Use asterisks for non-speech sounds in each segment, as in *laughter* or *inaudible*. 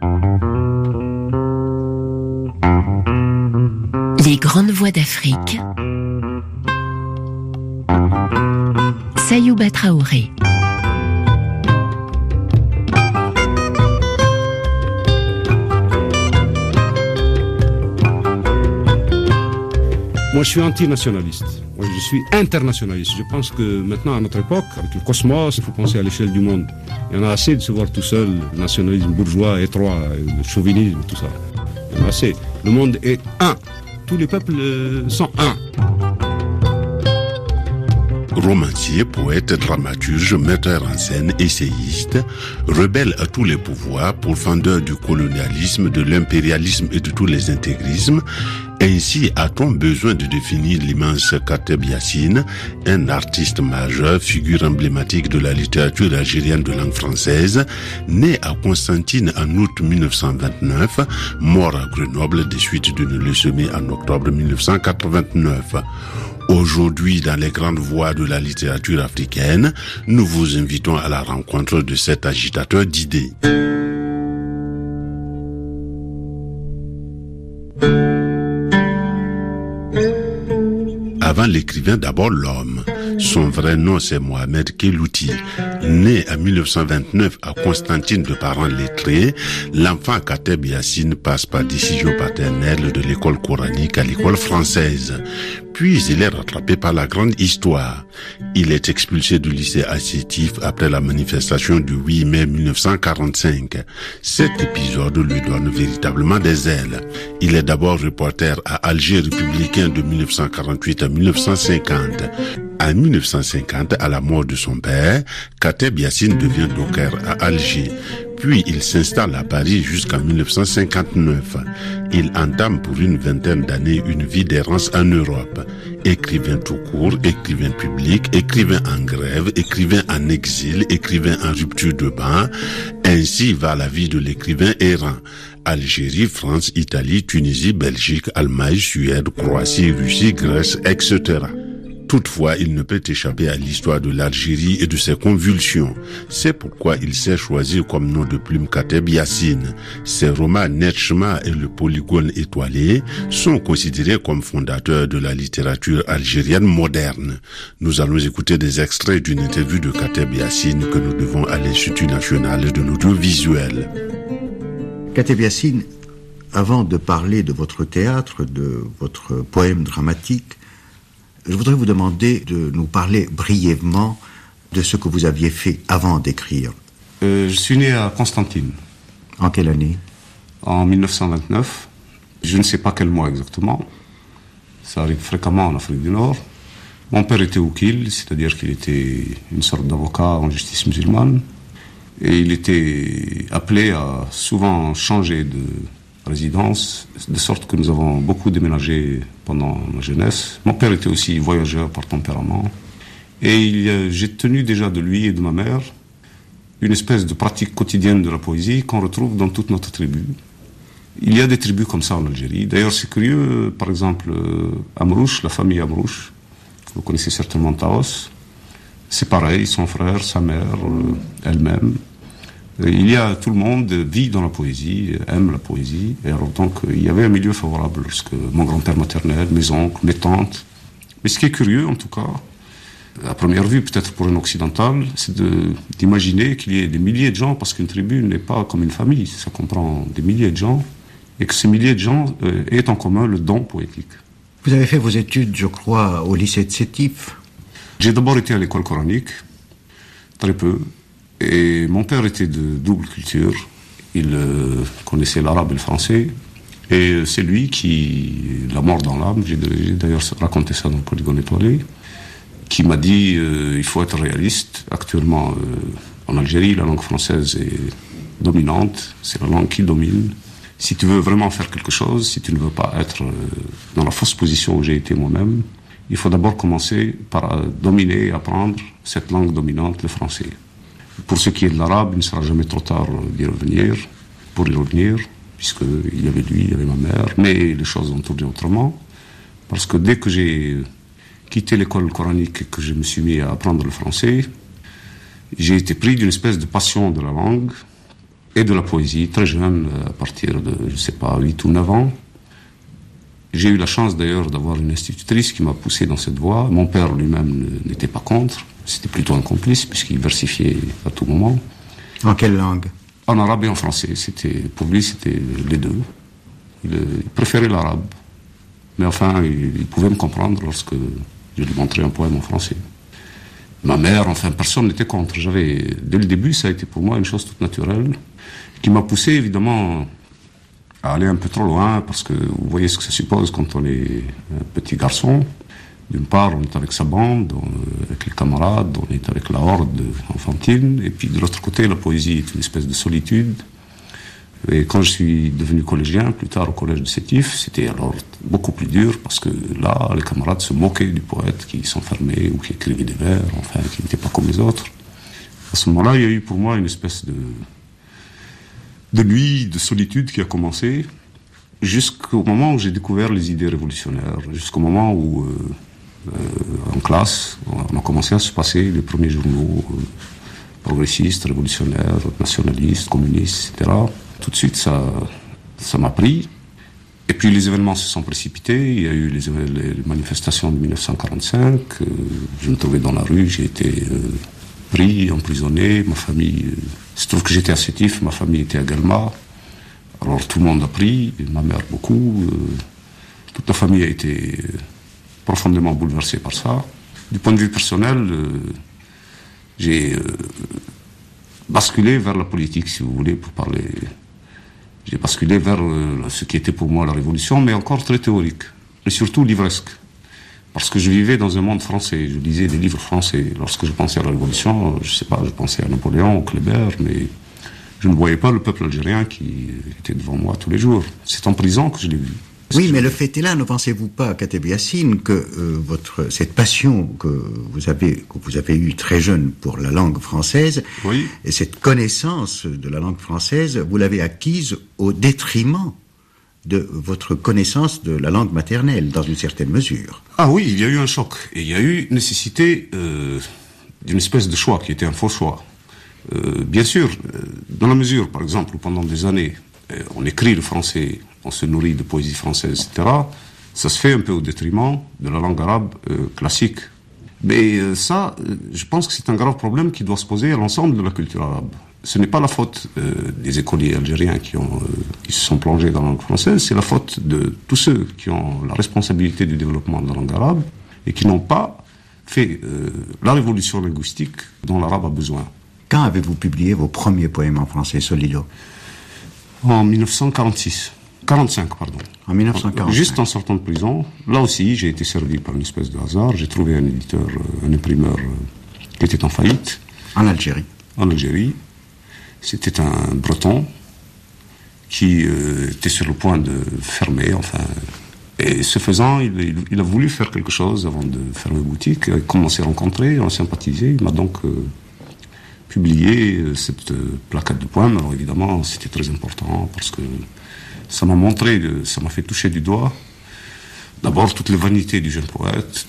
Les grandes voix d'Afrique. Sayouba Traoré. Moi, je suis antinationaliste. Moi, je suis internationaliste. Je pense que maintenant, à notre époque, avec le cosmos, il faut penser à l'échelle du monde. Il y en a assez de se voir tout seul, le nationalisme bourgeois, étroit, le chauvinisme, tout ça. Il y en a assez. Le monde est un. Tous les peuples euh, sont un. Romancier, poète, dramaturge, metteur en scène, essayiste, rebelle à tous les pouvoirs, pourfendeur du colonialisme, de l'impérialisme et de tous les intégrismes, ainsi a-t-on besoin de définir l'immense Kateb Yassine, un artiste majeur, figure emblématique de la littérature algérienne de langue française, né à Constantine en août 1929, mort à Grenoble des suites d'une leucémie en octobre 1989. Aujourd'hui, dans les grandes voies de la littérature africaine, nous vous invitons à la rencontre de cet agitateur d'idées. L'écrivain, d'abord l'homme. Son vrai nom, c'est Mohamed Kelouti. Né en 1929 à Constantine de parents lettrés, l'enfant Kateb Yassine passe par décision paternelle de l'école coranique à l'école française. Puis il est rattrapé par la grande histoire. Il est expulsé du lycée assétif après la manifestation du 8 mai 1945. Cet épisode lui donne véritablement des ailes. Il est d'abord reporter à Alger républicain de 1948 à 1950. En 1950, à la mort de son père, Kateb Yassine devient docker à Alger. Puis il s'installe à Paris jusqu'en 1959. Il entame pour une vingtaine d'années une vie d'errance en Europe. Écrivain tout court, écrivain public, écrivain en grève, écrivain en exil, écrivain en rupture de banc. Ainsi va la vie de l'écrivain errant. Algérie, France, Italie, Tunisie, Belgique, Allemagne, Suède, Croatie, Russie, Grèce, etc. Toutefois, il ne peut échapper à l'histoire de l'Algérie et de ses convulsions. C'est pourquoi il s'est choisi comme nom de plume Kateb Yassine. Ses romans Netchma et le Polygone étoilé sont considérés comme fondateurs de la littérature algérienne moderne. Nous allons écouter des extraits d'une interview de Kateb Yassine que nous devons à l'Institut national de l'audiovisuel. Kateb Yassine, avant de parler de votre théâtre, de votre poème dramatique, je voudrais vous demander de nous parler brièvement de ce que vous aviez fait avant d'écrire. Euh, je suis né à Constantine. En quelle année? En 1929. Je ne sais pas quel mois exactement. Ça arrive fréquemment en Afrique du Nord. Mon père était Oukil, c'est-à-dire qu'il était une sorte d'avocat en justice musulmane. Et il était appelé à souvent changer de résidence, de sorte que nous avons beaucoup déménagé pendant ma jeunesse. Mon père était aussi voyageur par tempérament. Et j'ai tenu déjà de lui et de ma mère une espèce de pratique quotidienne de la poésie qu'on retrouve dans toute notre tribu. Il y a des tribus comme ça en Algérie. D'ailleurs, c'est curieux, par exemple, euh, Amrouche, la famille Amrouche, vous connaissez certainement Taos, c'est pareil, son frère, sa mère, euh, elle-même, il y a tout le monde vit dans la poésie, aime la poésie, et alors donc il y avait un milieu favorable lorsque mon grand-père maternel, mes oncles, mes tantes. Mais ce qui est curieux en tout cas, à première vue peut-être pour un occidental, c'est d'imaginer qu'il y ait des milliers de gens, parce qu'une tribu n'est pas comme une famille, ça comprend des milliers de gens, et que ces milliers de gens euh, aient en commun le don poétique. Vous avez fait vos études, je crois, au lycée de Sétif J'ai d'abord été à l'école coranique, très peu, et mon père était de double culture. Il euh, connaissait l'arabe et le français. Et c'est lui qui, la mort dans l'âme, j'ai d'ailleurs raconté ça dans le Polygone étoilé, qui m'a dit euh, il faut être réaliste. Actuellement, euh, en Algérie, la langue française est dominante, c'est la langue qui domine. Si tu veux vraiment faire quelque chose, si tu ne veux pas être dans la fausse position où j'ai été moi-même, il faut d'abord commencer par dominer et apprendre cette langue dominante, le français. Pour ce qui est de l'arabe, il ne sera jamais trop tard d'y revenir, pour y revenir, puisqu'il y avait lui, il y avait ma mère, mais les choses ont tourné autrement. Parce que dès que j'ai quitté l'école coranique et que je me suis mis à apprendre le français, j'ai été pris d'une espèce de passion de la langue et de la poésie, très jeune, à partir de, je sais pas, 8 ou 9 ans. J'ai eu la chance d'ailleurs d'avoir une institutrice qui m'a poussé dans cette voie. Mon père lui-même n'était pas contre, c'était plutôt un complice puisqu'il versifiait à tout moment. En quelle langue En arabe et en français. C'était, pour lui, c'était les deux. Il, préférait l'arabe. Mais enfin, il, pouvait me comprendre lorsque je lui montrais un poème en français. Ma mère, enfin, personne n'était contre. J'avais, dès le début, ça a été pour moi une chose toute naturelle, qui m'a poussé évidemment à aller un peu trop loin, parce que vous voyez ce que ça suppose quand on est un petit garçon. D'une part, on est avec sa bande, avec les camarades, on est avec la horde enfantine, et puis de l'autre côté, la poésie est une espèce de solitude. Et quand je suis devenu collégien, plus tard au collège de Sétif, c'était alors beaucoup plus dur parce que là, les camarades se moquaient du poète qui s'enfermait ou qui écrivait des vers, enfin, qui n'était pas comme les autres. À ce moment-là, il y a eu pour moi une espèce de, de nuit de solitude qui a commencé jusqu'au moment où j'ai découvert les idées révolutionnaires, jusqu'au moment où, euh, en classe, on a commencé à se passer les premiers journaux euh, progressistes, révolutionnaires, nationalistes, communistes, etc. Tout de suite, ça, ça m'a pris. Et puis les événements se sont précipités. Il y a eu les, manifestations de 1945. je me trouvais dans la rue, j'ai été pris, emprisonné. Ma famille, euh, il se trouve que j'étais à Sétif, ma famille était à Galma. Alors tout le monde a pris, ma mère beaucoup. Euh, toute la famille a été euh, profondément bouleversée par ça. Du point de vue personnel, j'ai basculé vers la politique, si vous voulez, pour parler. J'ai basculé vers ce qui était pour moi la révolution, mais encore très théorique, et surtout livresque. Parce que je vivais dans un monde français, je lisais des livres français. Lorsque je pensais à la Révolution, je ne sais pas, je pensais à Napoléon, au Kléber, mais je ne voyais pas le peuple algérien qui était devant moi tous les jours. C'est en prison que je l'ai vu. Oui, mais le fait est là, ne pensez-vous pas, Kateb Yassine, que euh, votre, cette passion que vous avez, que vous avez eue très jeune pour la langue française, et cette connaissance de la langue française, vous l'avez acquise au détriment de votre connaissance de la langue maternelle, dans une certaine mesure. Ah oui, il y a eu un choc. Et il y a eu nécessité euh, d'une espèce de choix qui était un faux choix. Euh, bien sûr, dans la mesure, par exemple, pendant des années, on écrit le français, on se nourrit de poésie française, etc., ça se fait un peu au détriment de la langue arabe classique. Mais ça, je pense que c'est un grave problème qui doit se poser à l'ensemble de la culture arabe ce n'est pas la faute euh, des écoliers algériens qui, ont, euh, qui se sont plongés dans la langue française, c'est la faute de tous ceux qui ont la responsabilité du développement de la langue arabe et qui n'ont pas fait euh, la révolution linguistique dont l'arabe a besoin. Quand avez-vous publié vos premiers poèmes en français, Solilo En 1946. 45, pardon. En 1945. Juste en sortant de prison, là aussi, j'ai été servi par une espèce de hasard. J'ai trouvé un éditeur, un imprimeur qui était en faillite. En Algérie En Algérie. C'était un breton qui euh, était sur le point de fermer, enfin. Et ce faisant, il, a voulu faire quelque chose avant de fermer boutique. Il a commencé à rencontrer, à sympathiser. Il m'a donc euh, publié euh, cette plaquette de poèmes. Alors évidemment, c'était très important parce que ça m'a montré, ça m'a fait toucher du doigt. D'abord, toutes les vanités du jeune poète,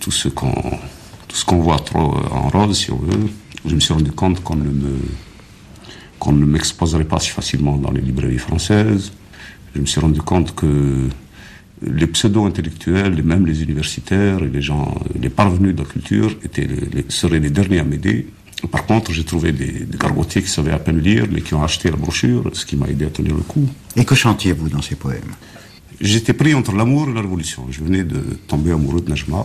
tout ce qu'on, voit trop en rose, si on veut. Je me suis rendu compte qu'on ne me m'exposerait pas si facilement dans les librairies françaises. Je me suis rendu compte que les pseudo-intellectuels, et même les universitaires et les gens, les parvenus de la culture seraient les derniers à m'aider. Par contre, j'ai trouvé des, des, gargotiers qui savaient à peine lire, mais qui ont acheté la brochure, ce qui m'a aidé à tenir le coup. Et que chantiez-vous dans ces poèmes? J'étais pris entre l'amour et la révolution. Je venais de tomber amoureux de Najma,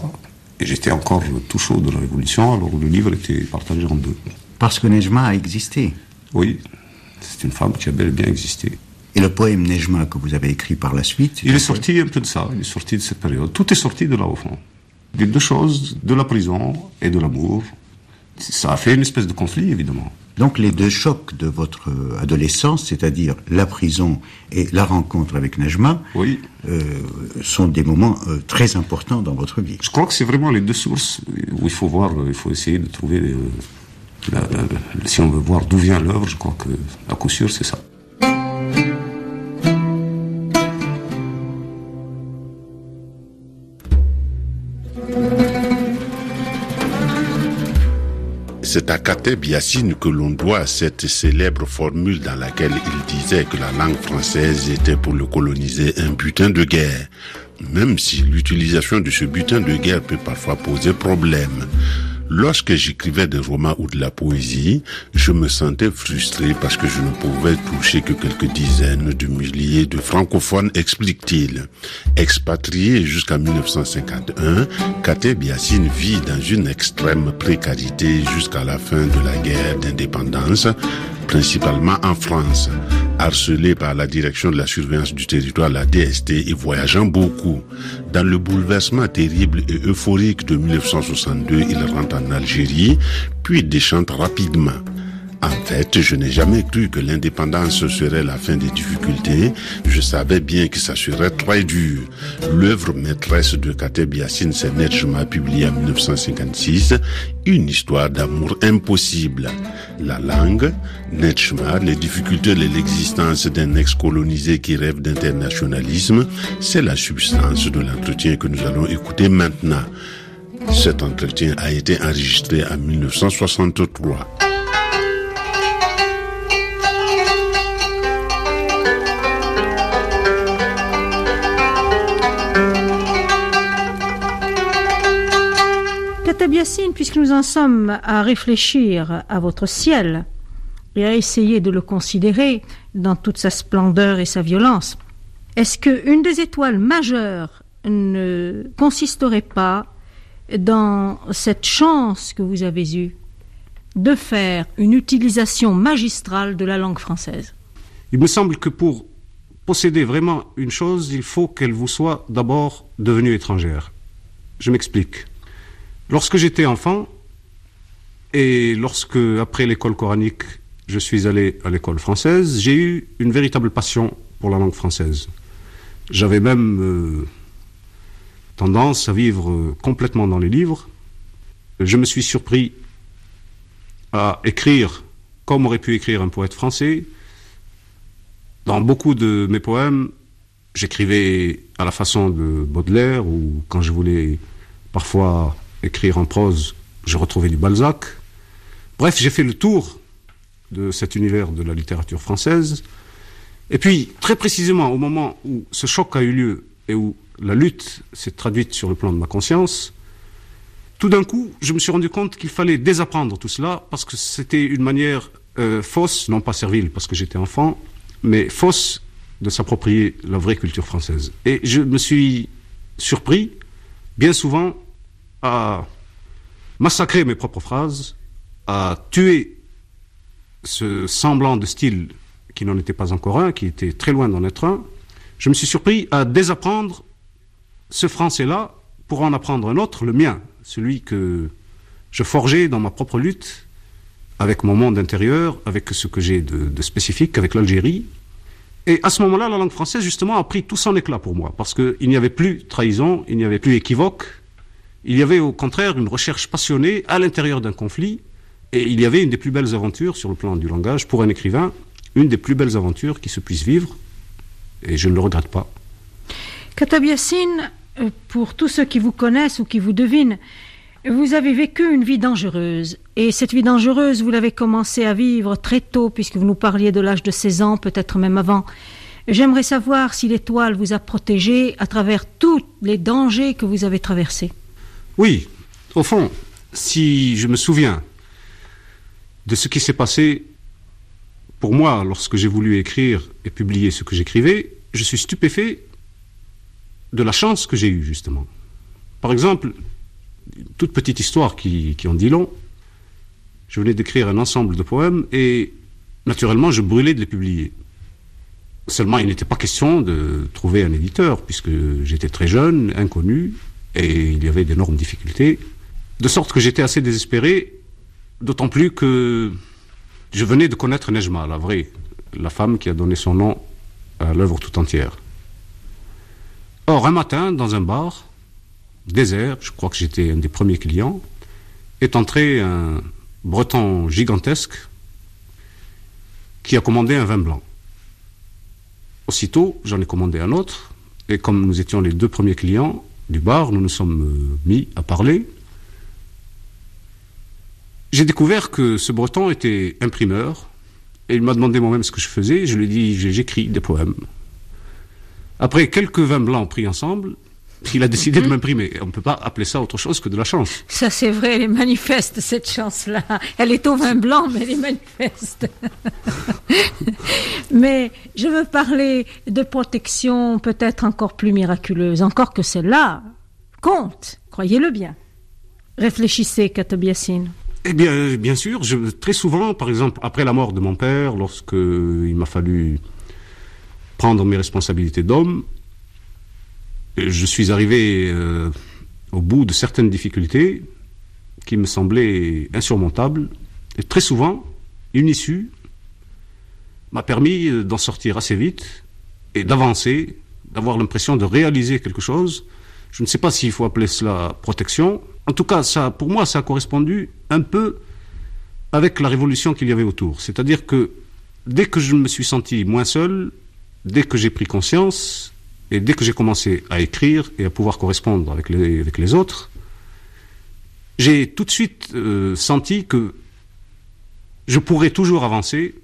et j'étais encore tout chaud de la révolution, alors le livre était partagé en deux. Parce que Najma a existé oui, c'est une femme qui a bel et bien existé. Et le poème Nejma que vous avez écrit par la suite Il est sorti un peu de ça, il est sorti de cette période. Tout est sorti de là au fond. Des deux choses, de la prison et de l'amour. Ça a fait une espèce de conflit, évidemment. Donc les deux chocs de votre adolescence, c'est-à-dire la prison et la rencontre avec Nejma, oui. euh, sont des moments euh, très importants dans votre vie. Je crois que c'est vraiment les deux sources où il faut voir, il faut essayer de trouver euh, si on veut voir d'où vient l'œuvre, je crois que à coup sûr c'est ça. C'est à Kateb Yassine que l'on doit cette célèbre formule dans laquelle il disait que la langue française était pour le coloniser un butin de guerre, même si l'utilisation de ce butin de guerre peut parfois poser problème. Lorsque j'écrivais des romans ou de la poésie, je me sentais frustré parce que je ne pouvais toucher que quelques dizaines de milliers de francophones, explique-t-il. Expatrié jusqu'à 1951, Kateb Yassine vit dans une extrême précarité jusqu'à la fin de la guerre d'indépendance, principalement en France. Harcelé par la direction de la surveillance du territoire, la DST, et voyageant beaucoup. Dans le bouleversement terrible et euphorique de 1962, il rentre en Algérie, puis déchante rapidement. En fait, je n'ai jamais cru que l'indépendance serait la fin des difficultés. Je savais bien que ça serait très dur. L'œuvre maîtresse de Kateb Yassine, c'est Netchma, publiée en 1956, une histoire d'amour impossible. La langue, Netchma, les difficultés de l'existence d'un ex-colonisé qui rêve d'internationalisme, c'est la substance de l'entretien que nous allons écouter maintenant. Cet entretien a été enregistré en 1963. Yassine, puisque nous en sommes à réfléchir à votre ciel et à essayer de le considérer dans toute sa splendeur et sa violence, est-ce qu'une des étoiles majeures ne consisterait pas dans cette chance que vous avez eue de faire une utilisation magistrale de la langue française? Il me semble que pour posséder vraiment une chose, il faut qu'elle vous soit d'abord devenue étrangère. Je m'explique. Lorsque j'étais enfant, et lorsque, après l'école coranique, je suis allé à l'école française, j'ai eu une véritable passion pour la langue française. J'avais même euh, tendance à vivre complètement dans les livres. Je me suis surpris à écrire comme aurait pu écrire un poète français. Dans beaucoup de mes poèmes, j'écrivais à la façon de Baudelaire ou quand je voulais parfois écrire en prose, je retrouvais du Balzac. Bref, j'ai fait le tour de cet univers de la littérature française. Et puis, très précisément, au moment où ce choc a eu lieu et où la lutte s'est traduite sur le plan de ma conscience, tout d'un coup, je me suis rendu compte qu'il fallait désapprendre tout cela parce que c'était une manière euh, fausse, non pas servile parce que j'étais enfant, mais fausse de s'approprier la vraie culture française. Et je me suis surpris, bien souvent, à massacrer mes propres phrases, à tuer ce semblant de style qui n'en était pas encore un, qui était très loin d'en être un, je me suis surpris à désapprendre ce français-là pour en apprendre un autre, le mien, celui que je forgeais dans ma propre lutte avec mon monde intérieur, avec ce que j'ai de, de, spécifique, avec l'Algérie. Et à ce moment-là, la langue française, justement, a pris tout son éclat pour moi, parce qu'il n'y avait plus trahison, il n'y avait plus équivoque, il y avait au contraire une recherche passionnée à l'intérieur d'un conflit, et il y avait une des plus belles aventures sur le plan du langage pour un écrivain, une des plus belles aventures qui se puisse vivre, et je ne le regrette pas. Katab Yassine, euh, pour tous ceux qui vous connaissent ou qui vous devinent, vous avez vécu une vie dangereuse. Et cette vie dangereuse, vous l'avez commencé à vivre très tôt, puisque vous nous parliez de l'âge de 16 ans, peut-être même avant. J'aimerais savoir si l'étoile vous a protégé à travers tous les dangers que vous avez traversés. Oui, au fond, si je me souviens de ce qui s'est passé pour moi lorsque j'ai voulu écrire et publier ce que j'écrivais, je suis stupéfait de la chance que j'ai eue, justement. Par exemple, toute petite histoire qui, qui en dit long. Je venais d'écrire un ensemble de poèmes et naturellement je brûlais de les publier. Seulement, il n'était pas question de trouver un éditeur, puisque j'étais très jeune, inconnu, et il y avait d'énormes difficultés, de sorte que j'étais assez désespéré, d'autant plus que je venais de connaître Nejma, la vraie, la femme qui a donné son nom à l'œuvre tout entière. Or, un matin, dans un bar, désert, je crois que j'étais un des premiers clients, est entré un breton gigantesque qui a commandé un vin blanc. Aussitôt, j'en ai commandé un autre, et comme nous étions les deux premiers clients, du bar, nous nous sommes mis à parler. j'ai découvert que ce breton était imprimeur, et il m'a demandé moi-même ce que je faisais, je lui ai dit j'écris des poèmes. Après quelques vins blancs pris ensemble, il a décidé de mhm. m'imprimer. On ne peut pas appeler ça autre chose que de la chance. Ça, c'est vrai, elle est manifeste, cette chance-là. Elle est au vin blanc, mais elle est manifeste. *laughs* mais je veux parler de protection peut-être encore plus miraculeuse, encore que celle-là compte, croyez-le bien. Réfléchissez, Katobiassine. Eh bien, bien sûr, je, très souvent, par exemple, après la mort de mon père, lorsque il m'a fallu prendre mes responsabilités d'homme, je suis arrivé euh, au bout de certaines difficultés qui me semblaient insurmontables. Et très souvent, une issue m'a permis d'en sortir assez vite et d'avancer, d'avoir l'impression de réaliser quelque chose. Je ne sais pas s'il faut appeler cela protection. En tout cas, ça, pour moi, ça a correspondu un peu avec la révolution qu'il y avait autour. C'est-à-dire que dès que je me suis senti moins seul, dès que j'ai pris conscience, et dès que j'ai commencé à écrire et à pouvoir correspondre avec les, avec les autres, j'ai tout de suite euh, senti que je pourrais toujours avancer.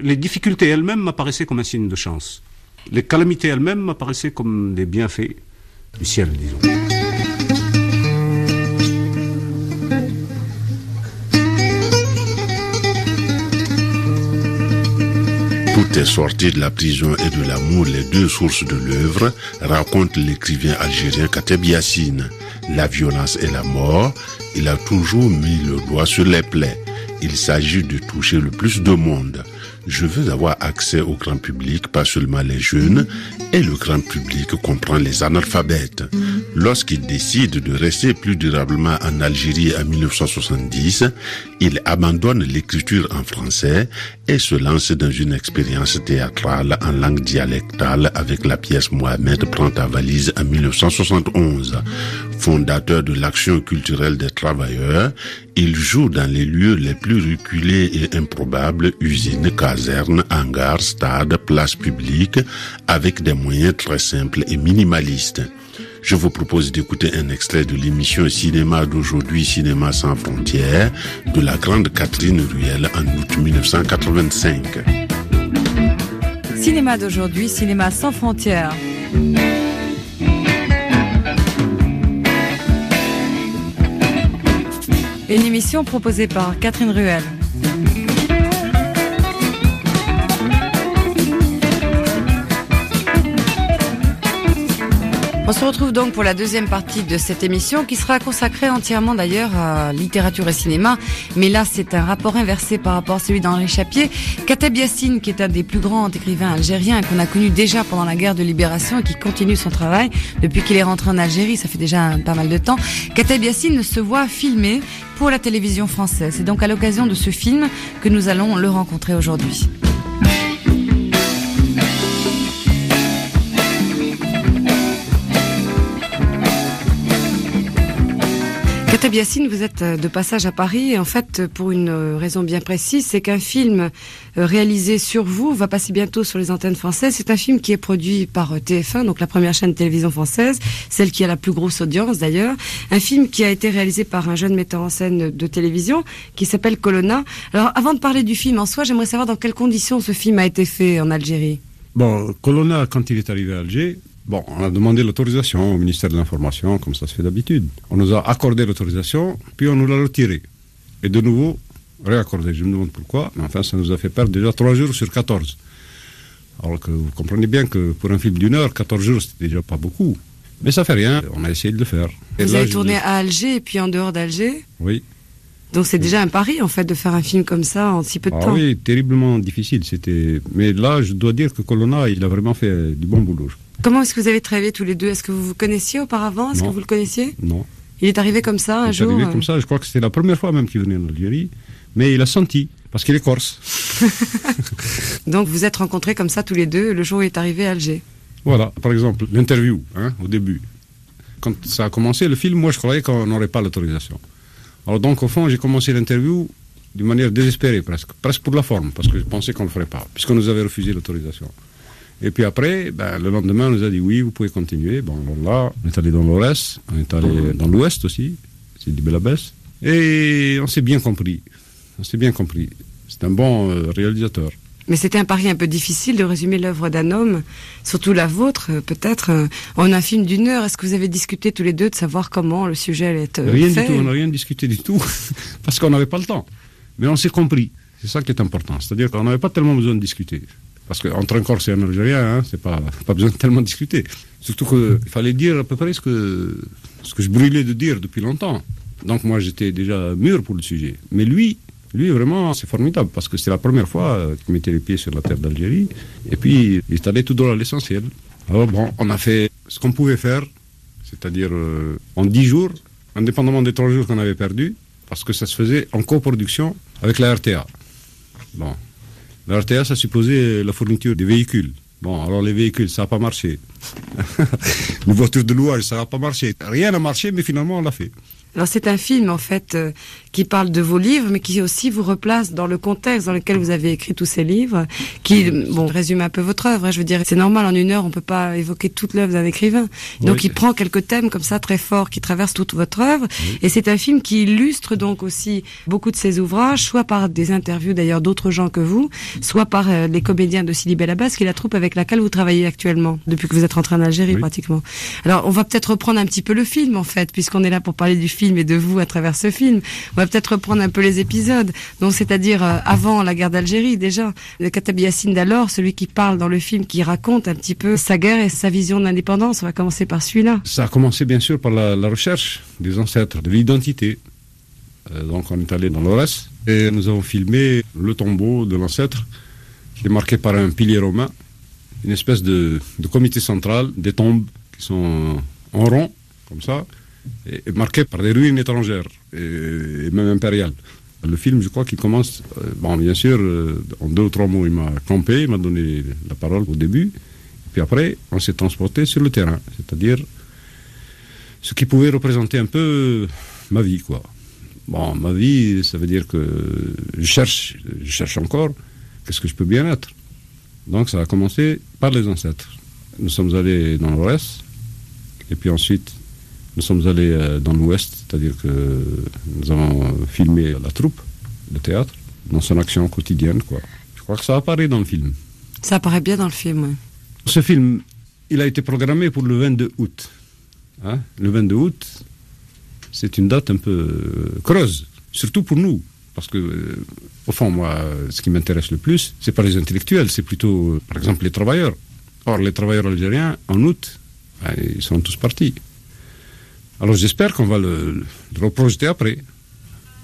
Les difficultés elles-mêmes m'apparaissaient comme un signe de chance. Les calamités elles-mêmes m'apparaissaient comme des bienfaits du ciel, disons. Tout est sorti de la prison et de l'amour, les deux sources de l'œuvre, raconte l'écrivain algérien Kateb Yassine. La violence et la mort, il a toujours mis le doigt sur les plaies. Il s'agit de toucher le plus de monde. Je veux avoir accès au grand public, pas seulement les jeunes, et le grand public comprend les analphabètes. Lorsqu'il décide de rester plus durablement en Algérie en 1970, il abandonne l'écriture en français et se lance dans une expérience théâtrale en langue dialectale avec la pièce Mohamed prend ta valise en 1971. Fondateur de l'action culturelle des travailleurs, il joue dans les lieux les plus reculés et improbables, usines, casernes, hangars, stades, places publiques, avec des moyens très simples et minimalistes. Je vous propose d'écouter un extrait de l'émission Cinéma d'aujourd'hui, Cinéma sans frontières, de la grande Catherine Ruel en août 1985. Cinéma d'aujourd'hui, Cinéma sans frontières. Une émission proposée par Catherine Ruel. On se retrouve donc pour la deuxième partie de cette émission qui sera consacrée entièrement d'ailleurs à littérature et cinéma. Mais là, c'est un rapport inversé par rapport à celui d'Henri Chapier. Kateb Yassine, qui est un des plus grands écrivains algériens qu'on a connu déjà pendant la guerre de libération et qui continue son travail depuis qu'il est rentré en Algérie, ça fait déjà pas mal de temps. Kateb Yassine se voit filmer pour la télévision française. C'est donc à l'occasion de ce film que nous allons le rencontrer aujourd'hui. Yassine, vous êtes euh, de passage à Paris et en fait pour une euh, raison bien précise, c'est qu'un film euh, réalisé sur vous va passer bientôt sur les antennes françaises. C'est un film qui est produit par TF1, donc la première chaîne de télévision française, celle qui a la plus grosse audience d'ailleurs. Un film qui a été réalisé par un jeune metteur en scène de télévision qui s'appelle Colonna. Alors avant de parler du film en soi, j'aimerais savoir dans quelles conditions ce film a été fait en Algérie. Bon, Colonna, quand il est arrivé à Alger, Bon, on a demandé l'autorisation au ministère de l'Information, comme ça se fait d'habitude. On nous a accordé l'autorisation, puis on nous l'a retirée. Et de nouveau, réaccordé. Je me demande pourquoi, mais enfin, ça nous a fait perdre déjà 3 jours sur 14. Alors que vous comprenez bien que pour un film d'une heure, 14 jours, c'était déjà pas beaucoup. Mais ça fait rien, on a essayé de le faire. vous avez tourné à Alger et puis en dehors d'Alger Oui. Donc c'est déjà un pari en fait de faire un film comme ça en si peu de ah temps. Oui, terriblement difficile. C'était. Mais là, je dois dire que Colonna, il a vraiment fait du bon boulot. Comment est-ce que vous avez travaillé tous les deux? Est-ce que vous vous connaissiez auparavant? Est-ce que vous le connaissiez? Non. Il est arrivé comme ça un jour Il est arrivé comme ça, je crois que c'était la première fois même qu'il venait en Algérie, mais il a senti, parce qu'il est corse. *laughs* *laughs* Donc vous êtes rencontrés comme ça tous les deux le jour où il est arrivé à Alger Voilà, par exemple, l'interview, hein, au début. Quand ça a commencé, le film, moi je croyais qu'on n'aurait pas l'autorisation. Alors donc au fond, j'ai commencé l'interview d'une manière désespérée presque, presque pour la forme, parce que je pensais qu'on ne le ferait pas, puisqu'on nous avait refusé l'autorisation. Et puis après, ben, le lendemain, on nous a dit oui, vous pouvez continuer. Bon, là, on est allé dans l'Ouest, on est allé dans l'Ouest aussi, c'est du Belabès. Et on s'est bien compris. On s'est bien compris. C'est un bon euh, réalisateur. Mais c'était un pari un peu difficile de résumer l'œuvre d'un homme, surtout la vôtre, euh, peut-être, euh, en un film d'une heure. Est-ce que vous avez discuté tous les deux de savoir comment le sujet allait être Rien fait du tout, on n'a rien discuté du tout, *laughs* parce qu'on n'avait pas le temps. Mais on s'est compris. C'est ça qui est important. C'est-à-dire qu'on n'avait pas tellement besoin de discuter. Parce qu'entre un Corse et un Algérien, hein, c'est pas, pas besoin de tellement discuter. Surtout qu'il fallait dire à peu près ce que, ce que je brûlais de dire depuis longtemps. Donc moi, j'étais déjà mûr pour le sujet. Mais lui, lui, vraiment, c'est formidable parce que c'est la première fois euh, qu'il mettait les pieds sur la terre d'Algérie. Et puis, il est allé tout droit à l'essentiel. Alors bon, on a fait ce qu'on pouvait faire, c'est-à-dire euh, en dix jours, indépendamment des trois jours qu'on avait perdus, parce que ça se faisait en coproduction avec la RTA. Bon, la RTA, ça supposait la fourniture des véhicules. Bon, alors les véhicules, ça n'a pas marché. *laughs* les voitures de louage, ça n'a pas marché. Rien n'a marché, mais finalement, on l'a fait. Alors c'est un film en fait euh, qui parle de vos livres, mais qui aussi vous replace dans le contexte dans lequel vous avez écrit tous ces livres, qui bon résume un peu votre œuvre. hein. Je veux dire, c'est normal en une heure, on peut pas évoquer toute l'œuvre d'un écrivain. Donc Oui. il prend quelques thèmes comme ça très forts qui traversent toute votre œuvre, et c'est un film qui illustre donc aussi beaucoup de ses ouvrages, soit par des interviews d'ailleurs d'autres gens que vous, soit par euh, les comédiens de Sidi Belabas, qui est la troupe avec laquelle vous travaillez actuellement depuis que vous êtes rentré en Algérie Oui. pratiquement. Alors on va peut-être reprendre un petit peu le film en fait, puisqu'on est là pour parler du film et de vous à travers ce film. On va peut-être reprendre un peu les épisodes. Donc c'est-à-dire euh, avant la guerre d'Algérie déjà, le Katabi Yassine d'alors, celui qui parle dans le film, qui raconte un petit peu sa guerre et sa vision de l'indépendance. On va commencer par celui-là. Ça a commencé bien sûr par la, recherche des ancêtres, de l'identité. Euh, donc on est allé dans l'Ores et nous avons filmé le tombeau de l'ancêtre qui est marqué par un pilier romain, une espèce de comité central, des tombes qui sont en rond, comme ça, marquées par des ruines étrangères et, et même impériales. Le film, je crois qu'il commence, euh, bon bien sûr, euh, en deux ou trois mots, il m'a campé, il m'a donné la parole au début, puis après, on s'est transporté sur le terrain, c'est-à-dire ce qui pouvait représenter un peu ma vie, quoi. Bon, ma vie, ça veut dire que je cherche, je cherche encore, qu'est-ce que je peux bien être. Donc ça a commencé par les ancêtres. Nous sommes allés dans l'Ouest, et puis ensuite, nous sommes allés euh, dans l'Ouest, c'est-à-dire que nous avons filmé la troupe, le théâtre, dans son action quotidienne, quoi. Je crois que ça apparaît dans le film. Ça apparaît bien dans le film. ouais. Ce film, il a été programmé pour le 22 août. Hein le 22 août, c'est une date un peu euh, creuse, surtout pour nous. Parce que, euh, au fond, moi, euh, ce qui m'intéresse le plus, c'est pas les intellectuels, c'est plutôt, euh, par exemple, les travailleurs. Or, les travailleurs algériens, en août, ben, ils sont tous partis. Alors, j'espère qu'on va le, reprojeter après.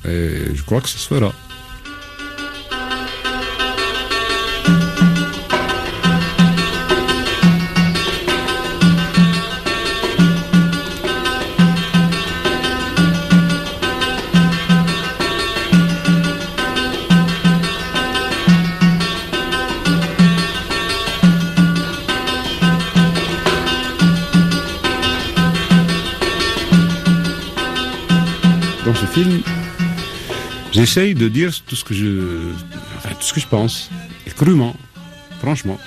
Et je crois que ça se fera. J'essaye de dire tout ce que je, enfin, tout ce que je pense, et crûment, franchement.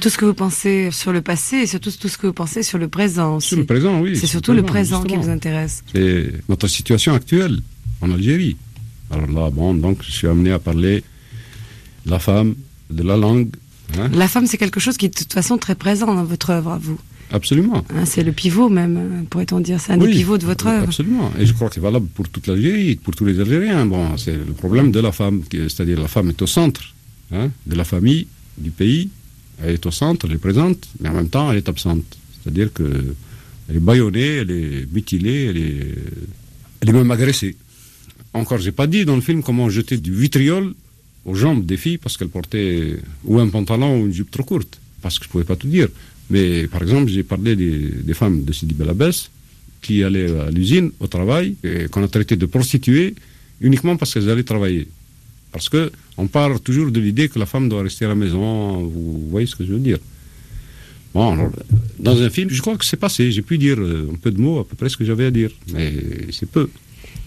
Tout ce que vous pensez sur le passé et surtout tout ce que vous pensez sur le présent aussi. Sur le présent, oui. C'est sur surtout le présent qui vous intéresse. C'est notre situation actuelle en Algérie. Alors là, bon, donc je suis amené à parler de la femme, de la langue. hein. La femme, c'est quelque chose qui est de toute façon très présent dans votre œuvre, à vous. Absolument. Hein, c'est le pivot même, pourrait-on dire. C'est un Oui, des pivots de votre œuvre. Absolument. Et je crois que c'est valable pour toute l'Algérie, pour tous les Algériens. Bon, c'est le problème de la femme, c'est-à-dire la femme est au centre hein, de la famille, du pays. Elle est au centre, elle est présente, mais en même temps, elle est absente. C'est-à-dire que elle est bâillonnée, elle est mutilée, elle est, elle est même agressée. Encore, j'ai pas dit dans le film comment jeter du vitriol aux jambes des filles parce qu'elles portaient ou un pantalon ou une jupe trop courte. Parce que je pouvais pas tout dire. Mais par exemple, j'ai parlé des, des femmes de Sidi Belabès qui allaient à l'usine, au travail, et qu'on a traité de prostituées uniquement parce qu'elles allaient travailler. Parce que on part toujours de l'idée que la femme doit rester à la maison, vous voyez ce que je veux dire. Bon, alors, dans un film, je crois que c'est passé, j'ai pu dire euh, un peu de mots, à peu près ce que j'avais à dire, mais c'est peu.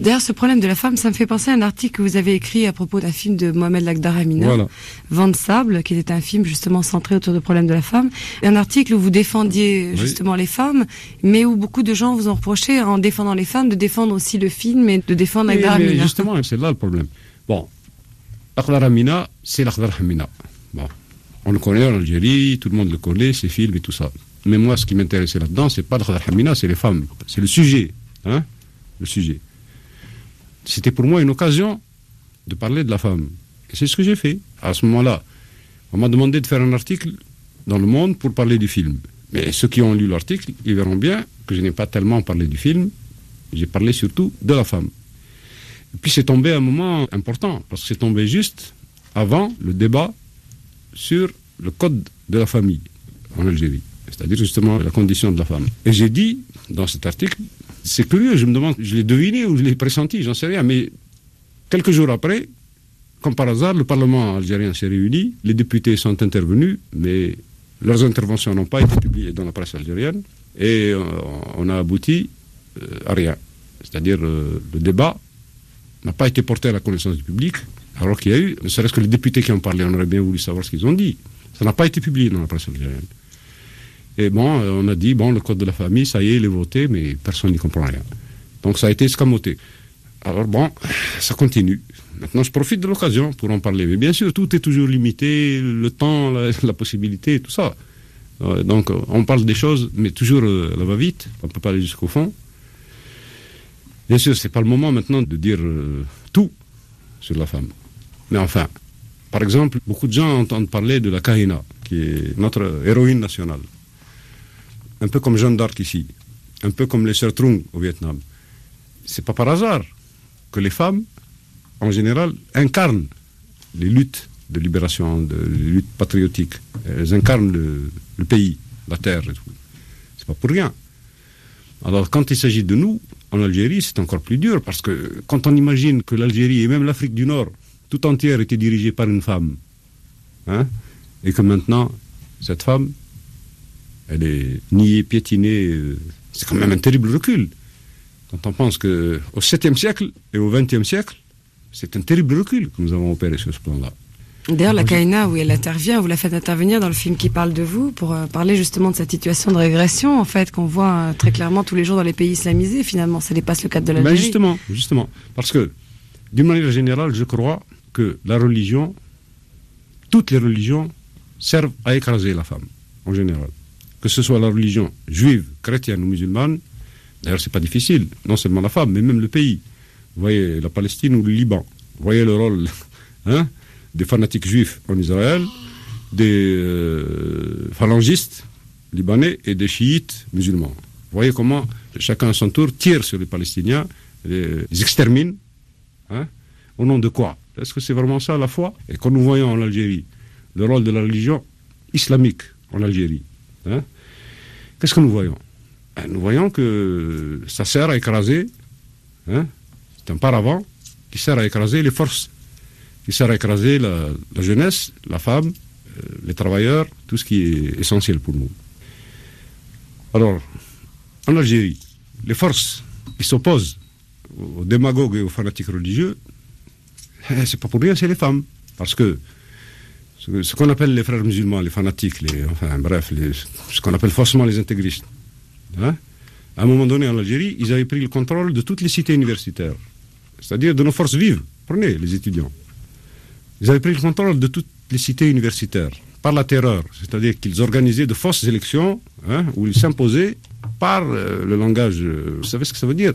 D'ailleurs, ce problème de la femme, ça me fait penser à un article que vous avez écrit à propos d'un film de Mohamed Lagdar Amina, Voilà. Vent de sable, qui était un film justement centré autour du problème de la femme. Un article où vous défendiez Oui. justement les femmes, mais où beaucoup de gens vous ont reproché, en défendant les femmes, de défendre aussi le film et de défendre Oui, Lagdar mais Amina. justement, c'est là le problème. Bon, l'Akhdar Amina, c'est l'Akhdar Amina. Bon, on le connaît en Algérie, tout le monde le connaît, ses films et tout ça. Mais moi, ce qui m'intéressait là-dedans, c'est pas l'Akhdar Amina, c'est les femmes. C'est le sujet. Hein le sujet. C'était pour moi une occasion de parler de la femme. Et c'est ce que j'ai fait. À ce moment-là, on m'a demandé de faire un article dans Le Monde pour parler du film. Mais ceux qui ont lu l'article, ils verront bien que je n'ai pas tellement parlé du film, j'ai parlé surtout de la femme. Et puis c'est tombé un moment important, parce que c'est tombé juste avant le débat sur le code de la famille en Algérie, c'est-à-dire justement la condition de la femme. Et j'ai dit dans cet article, c'est curieux, je me demande, je l'ai deviné ou je l'ai pressenti, j'en sais rien, mais quelques jours après, comme par hasard, le Parlement algérien s'est réuni, les députés sont intervenus, mais leurs interventions n'ont pas été publiées dans la presse algérienne, et euh, on a abouti euh, à rien. C'est-à-dire euh, le débat n'a pas été porté à la connaissance du public, alors qu'il y a eu, ne serait-ce que les députés qui ont parlé, on aurait bien voulu savoir ce qu'ils ont dit. Ça n'a pas été publié dans la presse algérienne. Et bon, euh, on a dit, bon, le code de la famille, ça y est, il est voté, mais personne n'y comprend rien. Donc ça a été escamoté. Alors bon, ça continue. Maintenant, je profite de l'occasion pour en parler. Mais bien sûr, tout est toujours limité, le temps, la, *laughs* possibilité, tout ça. Donc, euh, on parle des choses, mais toujours euh, la va-vite. On ne peut pas aller jusqu'au fond. Bien sûr, c'est pas le moment maintenant de dire euh, tout sur la femme. Mais enfin, par exemple, beaucoup de gens entendent parler de la Kahina, qui est notre héroïne nationale. Un peu comme Jeanne d'Arc ici, un peu comme les sœurs Trung au Vietnam. C'est pas par hasard que les femmes, en général, incarnent les luttes de libération, les luttes patriotiques. Elles incarnent le, le pays, la terre et tout. C'est pas pour rien. Alors, quand il s'agit de nous, en Algérie, c'est encore plus dur parce que quand on imagine que l'Algérie et même l'Afrique du Nord, tout entière, était dirigée par une femme, hein, et que maintenant, cette femme, elle est niée, piétinée, euh, c'est quand même un terrible recul. Quand on pense qu'au 7e siècle et au 20e siècle, c'est un terrible recul que nous avons opéré sur ce plan-là. D'ailleurs, la Kaina, où elle intervient, vous la faites intervenir dans le film qui parle de vous pour euh, parler justement de cette situation de régression, en fait, qu'on voit euh, très clairement tous les jours dans les pays islamisés. Finalement, ça dépasse le cadre de Ben l'Algérie. justement, justement. Parce que, d'une manière générale, je crois que la religion, toutes les religions, servent à écraser la femme, en général. Que ce soit la religion juive, chrétienne ou musulmane, d'ailleurs, c'est pas difficile, non seulement la femme, mais même le pays. Vous voyez la Palestine ou le Liban. Vous voyez le rôle *laughs* hein, des fanatiques juifs en Israël, des euh, phalangistes libanais et des chiites musulmans. Vous voyez comment chacun à son tour tire sur les Palestiniens, les, extermine. Hein, au nom de quoi? Est-ce que c'est vraiment ça la foi? Et quand nous voyons en Algérie le rôle de la religion islamique en Algérie, hein, qu'est-ce que nous voyons? Ben, Nous voyons que ça sert à écraser, hein, c'est un paravent qui sert à écraser les forces, qui sert à écraser la, jeunesse, la femme, euh, les travailleurs, tout ce qui est essentiel pour nous. Alors, en Algérie, les forces qui s'opposent aux démagogues et aux fanatiques religieux, eh, c'est pas pour rien, c'est les femmes. Parce que ce, qu'on appelle les frères musulmans, les fanatiques, les, enfin bref, ce qu'on appelle faussement les intégristes, hein, à un moment donné en Algérie, ils avaient pris le contrôle de toutes les cités universitaires, c'est-à-dire de nos forces vives. Prenez les étudiants. Ils avaient pris le contrôle de toutes les cités universitaires par la terreur, c'est-à-dire qu'ils organisaient de fausses élections hein, où ils s'imposaient par euh, le langage. euh, vous savez ce que ça veut dire?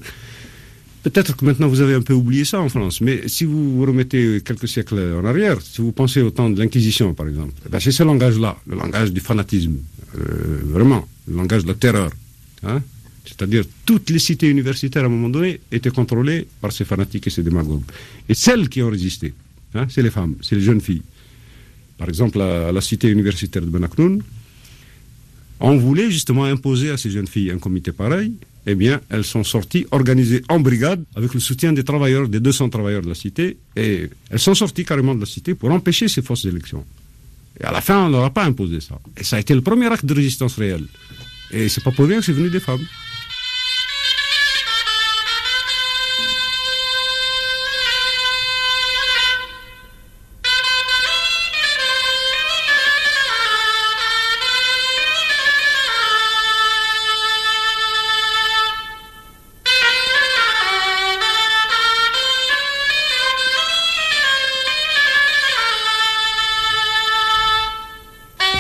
Peut-être que maintenant vous avez un peu oublié ça en France, mais si vous vous remettez quelques siècles en arrière, si vous pensez au temps de l'Inquisition par exemple, eh ben, c'est ce langage-là, le langage du fanatisme, euh, vraiment, le langage de la terreur. hein. C'est-à-dire toutes les cités universitaires à un moment donné étaient contrôlées par ces fanatiques et ces démagogues. Et celles qui ont résisté, hein, c'est les femmes, c'est les jeunes filles. Par exemple, à, la cité universitaire de Benaknoun, on voulait justement imposer à ces jeunes filles un comité pareil. Eh bien, elles sont sorties, organisées en brigade, avec le soutien des travailleurs, des 200 travailleurs de la cité, et elles sont sorties carrément de la cité pour empêcher ces fausses élections. Et à la fin, on n'aura pas imposé ça. Et ça a été le premier acte de résistance réelle. Et c'est pas pour rien que c'est venu des femmes.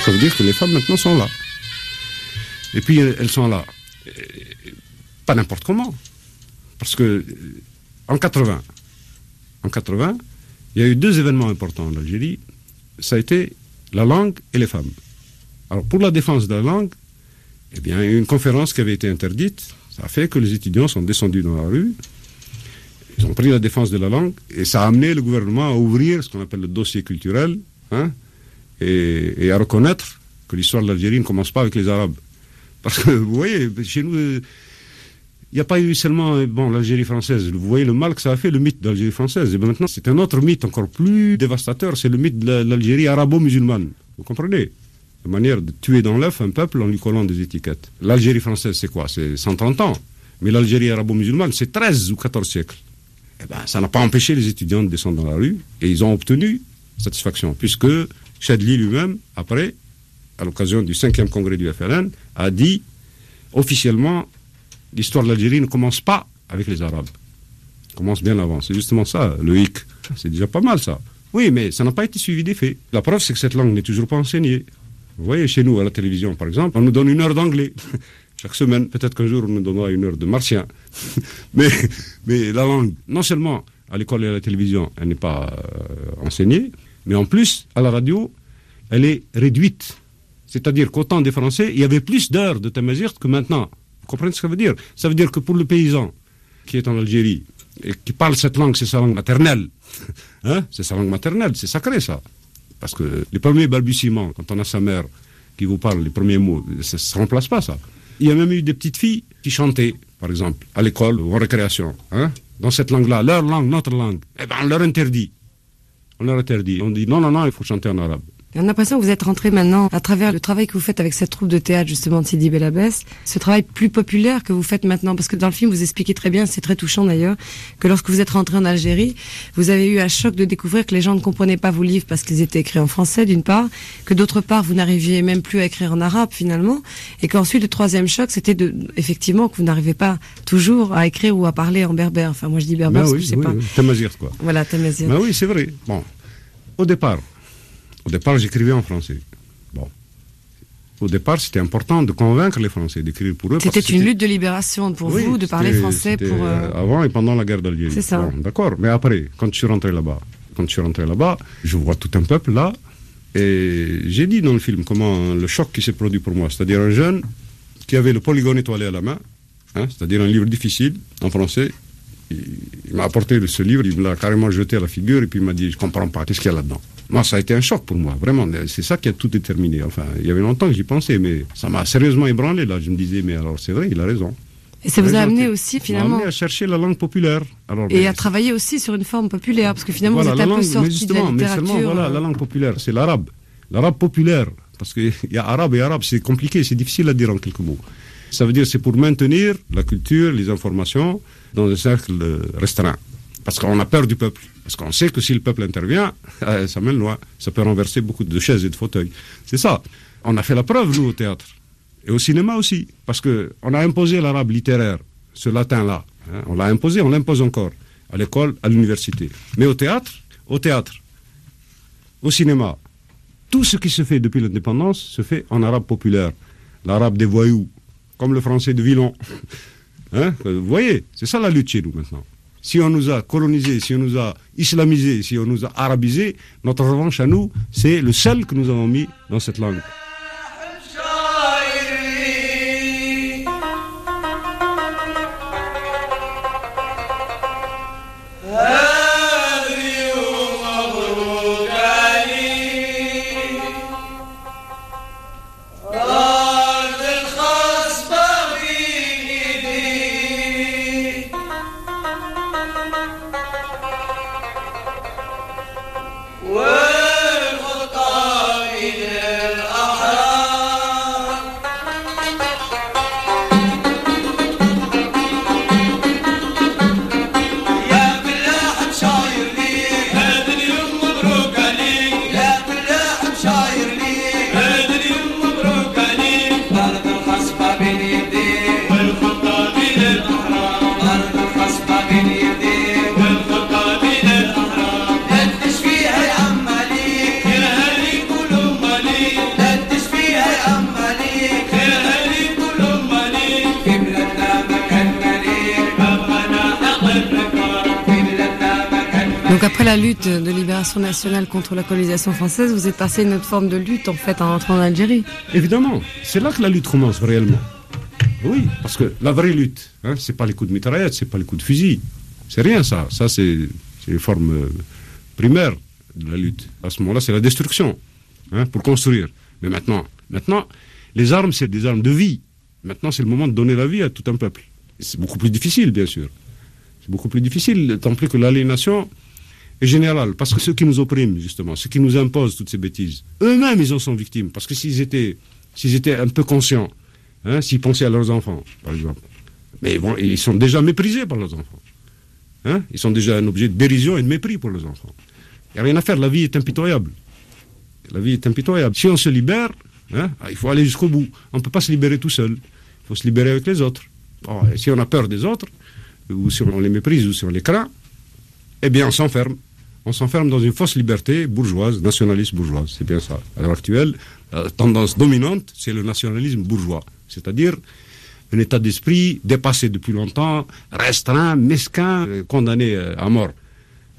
Ça veut dire que les femmes maintenant sont là. Et puis elles sont là. Pas n'importe comment. Parce que en 80, en 80, il y a eu deux événements importants en Algérie. Ça a été la langue et les femmes. Alors pour la défense de la langue, eh bien, une conférence qui avait été interdite. Ça a fait que les étudiants sont descendus dans la rue. Ils ont pris la défense de la langue et ça a amené le gouvernement à ouvrir ce qu'on appelle le dossier culturel hein, et, à reconnaître que l'histoire de l'Algérie ne commence pas avec les Arabes. Parce que vous voyez, chez nous, il n'y a pas eu seulement bon, l'Algérie française. Vous voyez le mal que ça a fait, le mythe de l'Algérie française. Et maintenant, c'est un autre mythe encore plus dévastateur, c'est le mythe de l'Algérie arabo-musulmane. Vous comprenez? La manière de tuer dans l'œuf un peuple en lui collant des étiquettes. L'Algérie française, c'est quoi? C'est 130 ans. Mais l'Algérie arabo-musulmane, c'est 13 ou 14 siècles. Eh ben, ça n'a pas empêché les étudiants de descendre dans la rue et ils ont obtenu satisfaction, puisque Chadli lui-même, après, à l'occasion du 5e congrès du FLN, a dit officiellement l'histoire de l'Algérie ne commence pas avec les Arabes. Elle commence bien avant. C'est justement ça, le hic. C'est déjà pas mal ça. Oui, mais ça n'a pas été suivi des faits. La preuve, c'est que cette langue n'est toujours pas enseignée. Vous voyez, chez nous, à la télévision, par exemple, on nous donne une heure d'anglais. *laughs* Chaque semaine, peut-être qu'un jour, on nous donnera une heure de martien. *laughs* mais, la langue, non seulement à l'école et à la télévision, elle n'est pas euh, enseignée, mais en plus, à la radio, elle est réduite. C'est-à-dire qu'au temps des Français, il y avait plus d'heures de Tamazirt que maintenant. Vous comprenez ce que ça veut dire? Ça veut dire que pour le paysan qui est en Algérie et qui parle cette langue, c'est sa langue maternelle. *laughs* hein? C'est sa langue maternelle, c'est sacré ça. Parce que les premiers balbutiements, quand on a sa mère qui vous parle les premiers mots, ça ne se remplace pas ça. Il y a même eu des petites filles qui chantaient, par exemple, à l'école ou en récréation, hein, dans cette langue-là, leur langue, notre langue. Eh bien, on leur interdit. On leur interdit. On dit non, non, non, il faut chanter en arabe. On a l'impression que vous êtes rentré maintenant à travers le travail que vous faites avec cette troupe de théâtre justement de Sidi Belabès, ce travail plus populaire que vous faites maintenant, parce que dans le film vous expliquez très bien, c'est très touchant d'ailleurs, que lorsque vous êtes rentré en Algérie, vous avez eu un choc de découvrir que les gens ne comprenaient pas vos livres parce qu'ils étaient écrits en français d'une part, que d'autre part vous n'arriviez même plus à écrire en arabe finalement, et qu'ensuite le troisième choc c'était de effectivement que vous n'arrivez pas toujours à écrire ou à parler en berbère. Enfin moi je dis berbère Ben parce oui, que je sais oui, pas. oui. Tamazirt, quoi. Voilà, Tamazirt. Ben oui, c'est vrai. Bon, au départ, au départ, j'écrivais en français. Bon, au départ, c'était important de convaincre les Français d'écrire pour eux. C'était une lutte de libération pour Oui, vous de parler français pour. euh, euh, avant et pendant la guerre d'Algérie. C'est ça. Bon, D'accord, mais après, quand je suis rentré là-bas, quand je suis rentré là-bas, je vois tout un peuple là, et j'ai dit dans le film comment le choc qui s'est produit pour moi, c'est-à-dire un jeune qui avait le polygone étoilé à la main, hein, c'est-à-dire un livre difficile en français. Il, il m'a apporté ce livre, il me l'a carrément jeté à la figure et puis il m'a dit je comprends pas, qu'est-ce qu'il y a là-dedans? Moi, ça a été un choc pour moi, vraiment. C'est ça qui a tout déterminé. Enfin, il y avait longtemps que j'y pensais, mais ça m'a sérieusement ébranlé là. Je me disais mais alors c'est vrai, il a raison. Et ça vous a amené aussi finalement. amené à chercher la langue populaire. Alors, Et mais- à travailler aussi sur une forme populaire, parce que finalement voilà, vous êtes la un langue, peu mais sorti de la justement, mais littérature. seulement, voilà, euh, la langue populaire, c'est l'arabe. L'arabe populaire, parce qu'il *laughs* y a arabe et arabe, c'est compliqué, c'est difficile à dire en quelques mots. Ça veut dire c'est pour maintenir la culture, les informations dans un cercle restreint. Parce qu'on a peur du peuple. Parce qu'on sait que si le peuple intervient, *laughs* euh, ça mène loin. Ça peut renverser beaucoup de chaises et de fauteuils. C'est ça. On a fait la preuve, nous, au théâtre. Et au cinéma aussi. Parce qu'on a imposé l'arabe littéraire, ce latin-là. hein. On l'a imposé, on l'impose encore. À l'école, à l'université. Mais au théâtre, au théâtre, au cinéma, tout ce qui se fait depuis l'indépendance se fait en arabe populaire. L'arabe des voyous, comme le français de Villon. *laughs* Hein Vous voyez, c'est ça la lutte chez nous maintenant. Si on nous a colonisés, si on nous a islamisés, si on nous a arabisés, notre revanche à nous, c'est le sel que nous avons mis dans cette langue. Donc après la lutte de libération nationale contre la colonisation française, vous êtes passé une autre forme de lutte en fait en rentrant en Algérie. Évidemment, c'est là que la lutte commence réellement. Oui, parce que la vraie lutte, hein, c'est pas les coups de mitraillette, c'est pas les coups de fusil. C'est rien ça. Ça, c'est une forme euh, primaire de la lutte. À ce moment-là, c'est la destruction hein, pour construire. Mais maintenant, maintenant, les armes, c'est des armes de vie. Maintenant, c'est le moment de donner la vie à tout un peuple. C'est beaucoup plus difficile, bien sûr. C'est beaucoup plus difficile, tant plus que l'aliénation est générale. Parce que ceux qui nous oppriment, justement, ceux qui nous imposent toutes ces bêtises, eux-mêmes, ils en sont victimes. Parce que s'ils étaient, s'ils étaient un peu conscients, hein, s'ils pensaient à leurs enfants, par exemple, mais ils sont déjà méprisés par leurs enfants. Hein. ils sont déjà un objet de dérision et de mépris pour leurs enfants. Il n'y a rien à faire, la vie est impitoyable. La vie est impitoyable. Si on se libère, hein, il faut aller jusqu'au bout. On ne peut pas se libérer tout seul. Il faut se libérer avec les autres. si on a peur des autres, ou si on les méprise, ou si on les craint, eh bien on s'enferme. On s'enferme dans une fausse liberté bourgeoise, nationaliste bourgeoise. C'est bien ça. À l'heure actuelle, la tendance dominante, c'est le nationalisme bourgeois. C'est-à-dire un état d'esprit dépassé depuis longtemps, restreint, mesquin, euh, condamné euh, à mort.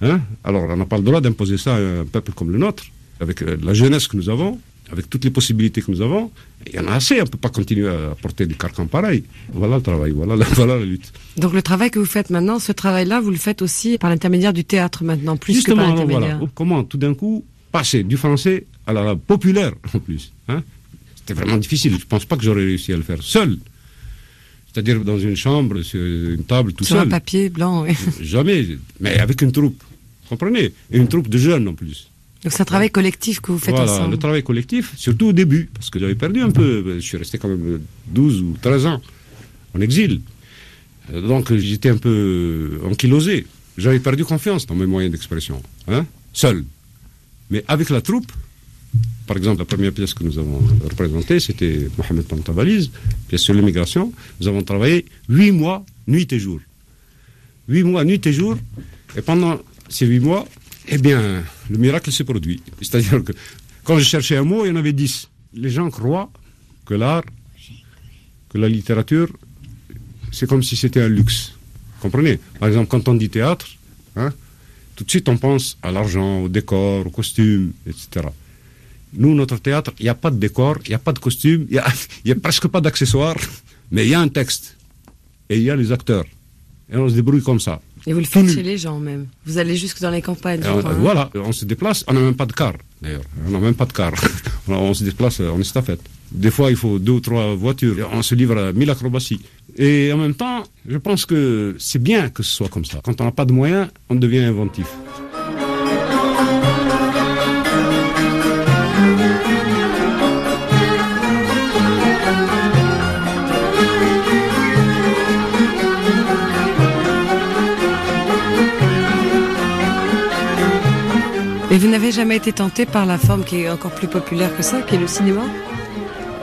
Hein? Alors, on n'a pas le droit d'imposer ça à un peuple comme le nôtre, avec euh, la jeunesse que nous avons, avec toutes les possibilités que nous avons. Il y en a assez, on ne peut pas continuer à porter du carcan pareil. Voilà le travail, voilà la, *laughs* voilà la lutte. Donc le travail que vous faites maintenant, ce travail-là, vous le faites aussi par l'intermédiaire du théâtre maintenant, plus que par l'intermédiaire. Voilà. Comment tout d'un coup passer du français à la populaire en plus hein? C'était vraiment difficile. Je ne pense pas que j'aurais réussi à le faire seul. C'est-à-dire dans une chambre, sur une table, tout seul. Sur un papier blanc, oui. *laughs* Jamais, mais avec une troupe. Comprenez? Et une troupe de jeunes en plus. Donc c'est un travail collectif que vous faites voilà, ensemble. le travail collectif, surtout au début, parce que j'avais perdu un peu. Je suis resté quand même 12 ou 13 ans en exil. Donc j'étais un peu ankylosé. J'avais perdu confiance dans mes moyens d'expression, hein, seul. Mais avec la troupe, par exemple, la première pièce que nous avons représentée, c'était Mohamed Pantabaliz, pièce sur l'immigration. Nous avons travaillé huit mois, nuit et jour. Huit mois, nuit et jour. Et pendant ces huit mois, eh bien, le miracle s'est produit. *laughs* C'est-à-dire que quand je cherchais un mot, il y en avait dix. Les gens croient que l'art, que la littérature, c'est comme si c'était un luxe. Comprenez? Par exemple, quand on dit théâtre, hein, tout de suite on pense à l'argent, au décor, au costume, etc. Nous, notre théâtre, il n'y a pas de décor, il n'y a pas de costume, il n'y *laughs* a, presque pas d'accessoires, mais il y a un texte. Et il y a les acteurs. Et on se débrouille comme ça. Et vous le faites chez les gens même. Vous allez jusque dans les campagnes. Hein. Voilà, on se déplace. On n'a même pas de car, d'ailleurs. On n'a même pas de car. *laughs* on se déplace en estafette. Des fois, il faut deux ou trois voitures. On se livre à mille acrobaties. Et en même temps, je pense que c'est bien que ce soit comme ça. Quand on n'a pas de moyens, on devient inventif. Et vous n'avez jamais été tenté par la forme qui est encore plus populaire que ça, qui est le cinéma?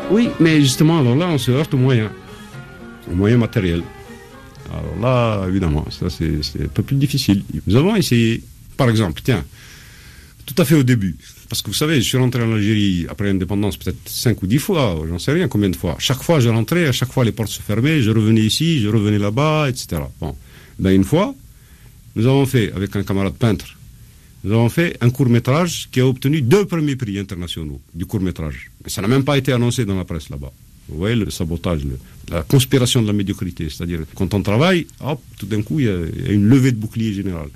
Oui, mais justement, alors là, on se heurte aux moyens, aux moyens matériels. Alors là, évidemment, ça c'est un peu plus difficile. Nous avons essayé, par exemple, tiens, tout à fait au début, parce que vous savez, je suis rentré en Algérie après l'indépendance peut-être cinq ou dix fois, j'en sais rien combien de fois. Chaque fois, je rentrais, à chaque fois, les portes se fermaient, je revenais ici, je revenais là-bas, etc. Bon, ben une fois, nous avons fait avec un camarade peintre nous avons fait un court métrage qui a obtenu deux premiers prix internationaux du court métrage. Mais ça n'a même pas été annoncé dans la presse là-bas. Vous voyez le sabotage, la conspiration de la médiocrité. C'est-à-dire, quand on travaille, hop, tout d'un coup, il y, a, une levée de bouclier général.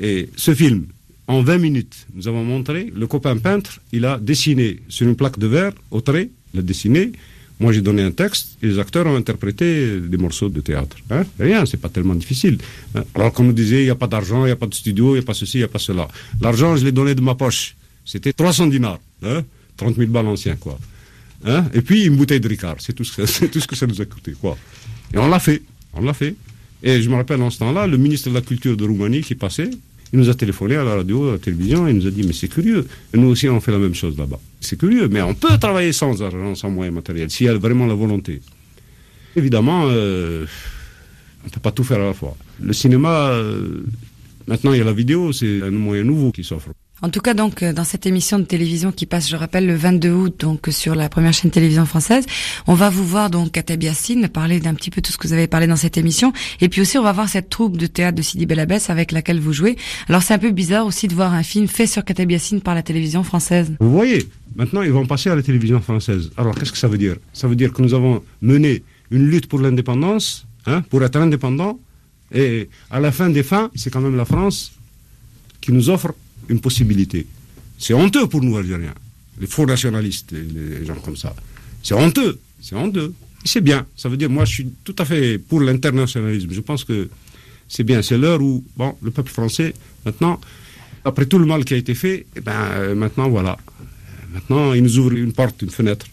Et ce film, en 20 minutes, nous avons montré, le copain peintre, il a dessiné sur une plaque de verre, au trait, il a dessiné, moi, j'ai donné un texte et les acteurs ont interprété des morceaux de théâtre. Hein Rien, c'est pas tellement difficile. Hein. Alors qu'on nous disait, il n'y a pas d'argent, il n'y a pas de studio, il n'y a pas ceci, il n'y a pas cela. L'argent, je l'ai donné de ma poche. C'était 300 dinars, hein 30 000 balles anciens, quoi. Hein et puis une bouteille de Ricard, c'est tout, ce *laughs* tout ce que ça nous a coûté, quoi. Et on l'a fait, on l'a fait. Et je me rappelle en ce temps-là, le ministre de la Culture de Roumanie qui passait, il nous a téléphoné à la radio, à la télévision, il nous a dit, mais c'est curieux. Et nous aussi, on fait la même chose là-bas. C'est curieux, mais on peut travailler sans argent, sans moyens matériels, s'il y a vraiment la volonté. Évidemment, euh, on ne peut pas tout faire à la fois. Le cinéma, euh, maintenant, il y a la vidéo, c'est un moyen nouveau qui s'offre. En tout cas, donc, euh, dans cette émission de télévision qui passe, je rappelle, le 22 août, donc, sur la première chaîne télévision française, on va vous voir, donc, Kateb Yassine, parler d'un petit peu tout ce que vous avez parlé dans cette émission. Et puis aussi, on va voir cette troupe de théâtre de Sidi Belabès avec laquelle vous jouez. Alors, c'est un peu bizarre aussi de voir un film fait sur Kateb Yassine par la télévision française. Vous voyez, maintenant, ils vont passer à la télévision française. Alors, qu'est-ce que ça veut dire? Ça veut dire que nous avons mené une lutte pour l'indépendance, hein, pour être indépendant, et à la fin des fins, c'est quand même la France qui nous offre une possibilité. C'est honteux pour nous, Algériens, les faux nationalistes, les gens comme ça. C'est honteux, c'est honteux. C'est bien, ça veut dire, moi je suis tout à fait pour l'internationalisme. Je pense que c'est bien, c'est l'heure où, bon, le peuple français, maintenant, après tout le mal qui a été fait, eh ben, euh, maintenant voilà. Maintenant, il nous ouvre une porte, une fenêtre.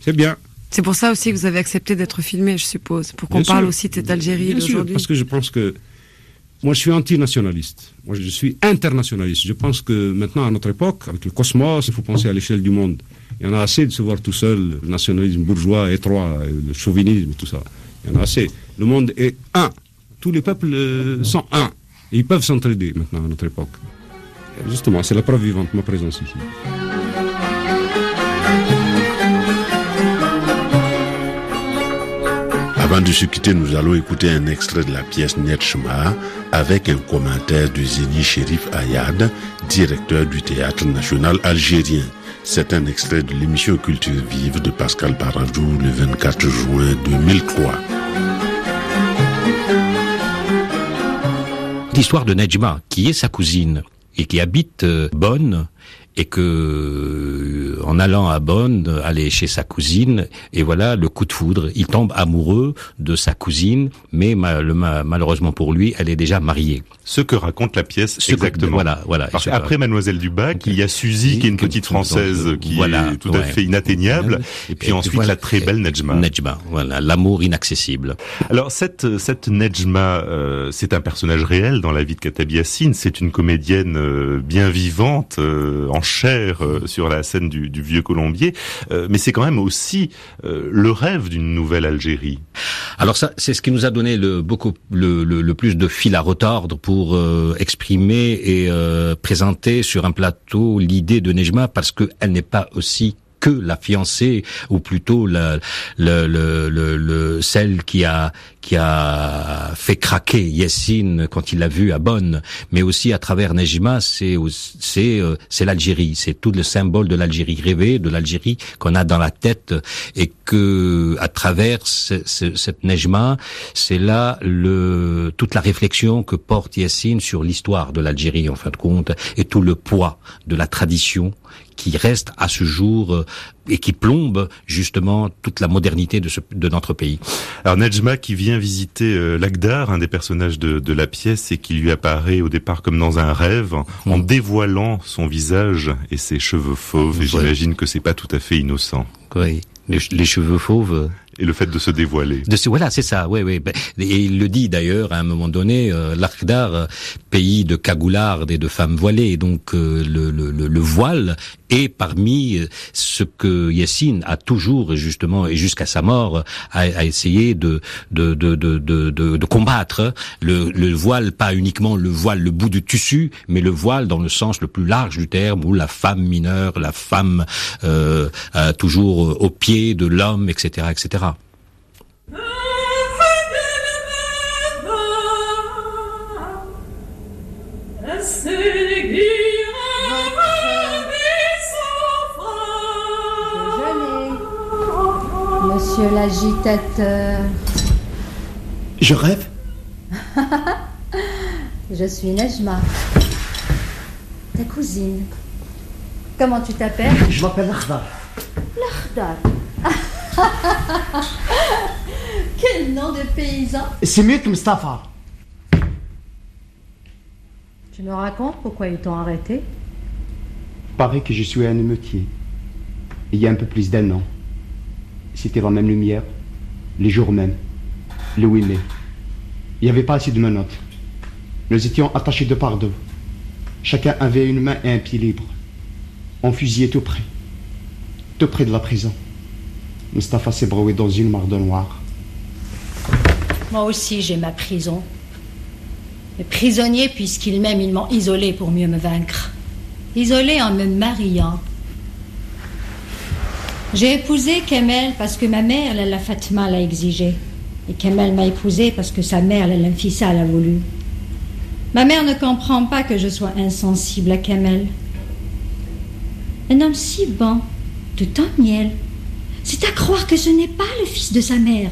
C'est bien. C'est pour ça aussi que vous avez accepté d'être filmé, je suppose, pour qu'on parle aussi de cette Algérie d'aujourd'hui. Parce que je pense que moi, je suis antinationaliste. Moi, je suis internationaliste. Je pense que maintenant, à notre époque, avec le cosmos, il faut penser à l'échelle du monde. Il y en a assez de se voir tout seul, le nationalisme bourgeois, étroit, le chauvinisme tout ça. Il y en a assez. Le monde est un. Tous les peuples euh, sont un. Et ils peuvent s'entraider maintenant à notre époque. Justement, c'est la preuve vivante, ma présence ici. Avant de se quitter, nous allons écouter un extrait de la pièce Netchma avec un commentaire de Zéni Sherif Ayad, directeur du Théâtre national algérien. C'est un extrait de l'émission Culture vive de Pascal Paradou le 24 juin 2003. L'histoire de Nejma, qui est sa cousine et qui habite euh, Bonn, et que euh, en allant à Bonn, aller chez sa cousine, et voilà le coup de foudre. Il tombe amoureux de sa cousine, mais malheureusement pour lui, elle est déjà mariée. Ce que raconte la pièce exactement. voilà, voilà. Parce après Mademoiselle Dubac, il y a Suzy qui est une petite française qui est tout à fait inatteignable, et puis ensuite la très belle Nejma. Nejma, voilà, l'amour inaccessible. Alors cette cette Nejma, euh, c'est un personnage réel dans la vie de Katabi C'est une comédienne euh, bien vivante, en chair euh, sur la scène du, vieux Colombier, euh, mais c'est quand même aussi euh, le rêve d'une nouvelle Algérie. Alors ça, c'est ce qui nous a donné le beaucoup le, plus de fil à retordre pour exprimer et présenter sur un plateau l'idée de Nejma parce qu'elle n'est pas aussi que la fiancée ou plutôt celle qui a qui a fait craquer Yessine quand il l'a vu à Bonn, mais aussi à travers Nejima, c'est c'est euh, c'est l'Algérie, c'est tout le symbole de l'Algérie rêvée, de l'Algérie qu'on a dans la tête et que à travers cette Nejma, c'est là le toute la réflexion que porte Yessine sur l'histoire de l'Algérie en fin de compte et tout le poids de la tradition qui reste à ce jour euh, et qui plombe justement toute la modernité de, ce, de notre pays. Alors Nejma qui vient visiter euh, Lagdar, un des personnages de, de, la pièce, et qui lui apparaît au départ comme dans un rêve, en mm. dévoilant son visage et ses cheveux fauves. Et j'imagine que c'est pas tout à fait innocent. Oui, les cheveux fauves et le fait de se dévoiler. De voilà, c'est ça. Oui, oui. Ben, et il le dit d'ailleurs à un moment donné, euh, euh pays de cagoulardes et de femmes voilées. Donc euh, le, le, le, voile est parmi euh, ce que Yassine a toujours, justement, et jusqu'à sa mort, a, a essayé de de, de, de, de, de combattre. Le, le voile, pas uniquement le voile, le bout du tissu, mais le voile dans le sens le plus large du terme, où la femme mineure, la femme euh, toujours au pied de l'homme, etc., etc. Monsieur l'agitateur. Je rêve *laughs* Je suis Nejma, ta cousine. Comment tu t'appelles? Je m'appelle Lakhdar. Lakhdar *laughs* Quel nom de paysan? C'est mieux que Mustafa. Tu me racontes pourquoi ils t'ont arrêté? Paraît que je suis un émeutier. Il y a un peu plus d'un an. C'était la même lumière, les jours même, le 8 mai. Il n'y avait pas assez de menottes. Nous étions attachés de part deux. Chacun avait une main et un pied libre. On fusillait tout près, tout près de la prison. Mustapha s'est broué dans une marde noire. Moi aussi, j'ai ma prison. Les prisonniers, puisqu'ils m'aiment, ils m'ont isolé pour mieux me vaincre. isolée en me mariant. J'ai épousé Kemel parce que ma mère, la Fatma, l'a exigé. Et Kemel m'a épousé parce que sa mère, la Fissa, l'a voulu. Ma mère ne comprend pas que je sois insensible à Kemel. Un homme si bon, tout en miel, c'est à croire que ce n'est pas le fils de sa mère.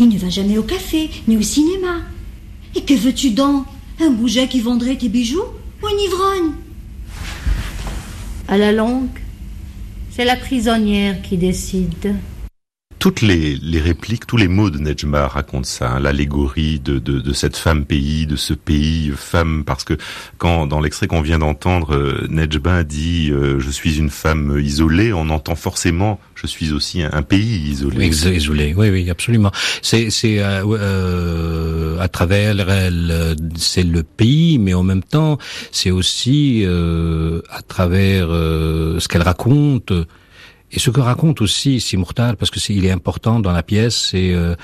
Il ne va jamais au café, ni au cinéma. Et que veux-tu donc? Un bouget qui vendrait tes bijoux ou une ivrogne? À la longue, c'est la prisonnière qui décide toutes les, répliques, tous les mots de Nejma racontent ça, hein, l'allégorie de, de, cette femme pays, de ce pays femme, parce que quand dans l'extrait qu'on vient d'entendre, euh, Nejma dit euh, je suis une femme isolée, on entend forcément je suis aussi un, pays isolé. Isolé, oui, oui, absolument. C'est c'est euh, à travers elle, c'est le pays, mais en même temps, c'est aussi à travers ce qu'elle raconte et ce que raconte aussi Simurtal, parce que c'est, il est important dans la pièce, c'est euh,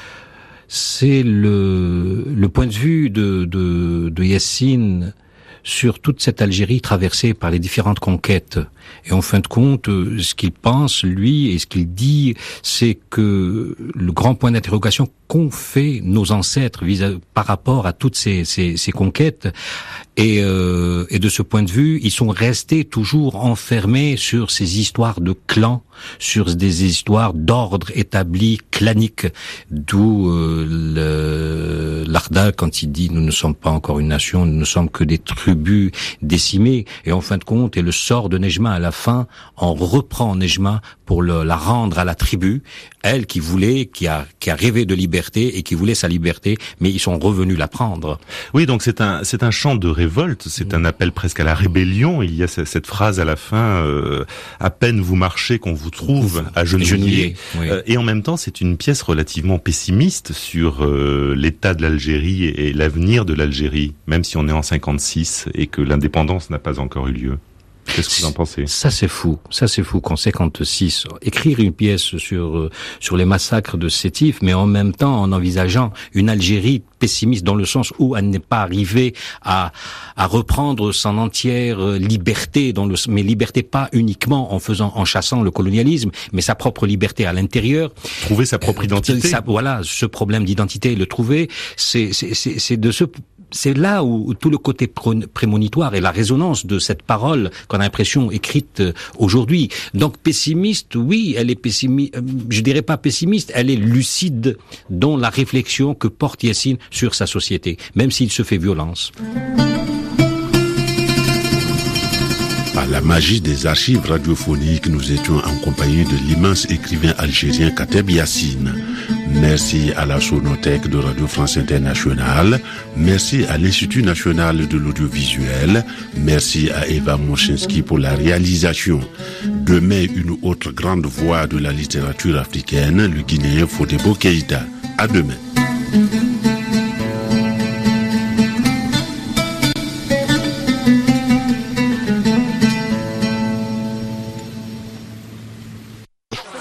c'est le, le point de vue de, de, de Yassine sur toute cette Algérie traversée par les différentes conquêtes. Et en fin de compte, euh, ce qu'il pense, lui, et ce qu'il dit, c'est que le grand point d'interrogation qu'ont fait nos ancêtres par rapport à toutes ces, ces, ces conquêtes, et, euh, et, de ce point de vue, ils sont restés toujours enfermés sur ces histoires de clans, sur des histoires d'ordre établi, clanique, d'où euh, l'Arda, quand il dit « nous ne sommes pas encore une nation, nous ne sommes que des tribus décimées », et en fin de compte, et le sort de Nejma à la fin, on reprend Nejma pour le, la rendre à la tribu, elle qui voulait, qui a, qui a rêvé de liberté et qui voulait sa liberté, mais ils sont revenus la prendre. Oui, donc c'est un, c'est un chant de révolte, c'est un appel presque à la rébellion. Il y a cette phrase à la fin, euh, à peine vous marchez qu'on vous trouve à genouiller. Euh, et en même temps, c'est une pièce relativement pessimiste sur euh, l'état de l'Algérie et l'avenir de l'Algérie, même si on est en 56 et que l'indépendance n'a pas encore eu lieu. Qu'est-ce que vous en pensez? Ça c'est fou, ça c'est fou qu'en 56 écrire une pièce sur euh, sur les massacres de Sétif, mais en même temps en envisageant une Algérie pessimiste dans le sens où elle n'est pas arrivée à à reprendre son entière euh, liberté dans le mais liberté pas uniquement en faisant en chassant le colonialisme, mais sa propre liberté à l'intérieur. Trouver sa propre euh, identité. voilà, ce problème d'identité, le trouver, c'est c'est c'est de ce c'est là où, tout le côté prémonitoire et la résonance de cette parole qu'on a l'impression écrite euh, aujourd'hui. Donc pessimiste, oui, elle est pessimiste. Euh, je dirais pas pessimiste, elle est lucide dans la réflexion que porte Yassine sur sa société, même s'il se fait violence. Par la magie des archives radiophoniques, nous étions en compagnie de l'immense écrivain algérien Kateb Yassine. Merci à la Sonothèque de Radio France Internationale. Merci à l'Institut national de l'audiovisuel. Merci à Eva Moschinsky pour la réalisation. Demain, une autre grande voix de la littérature africaine, le Guinéen Fodebo Keïta. À demain.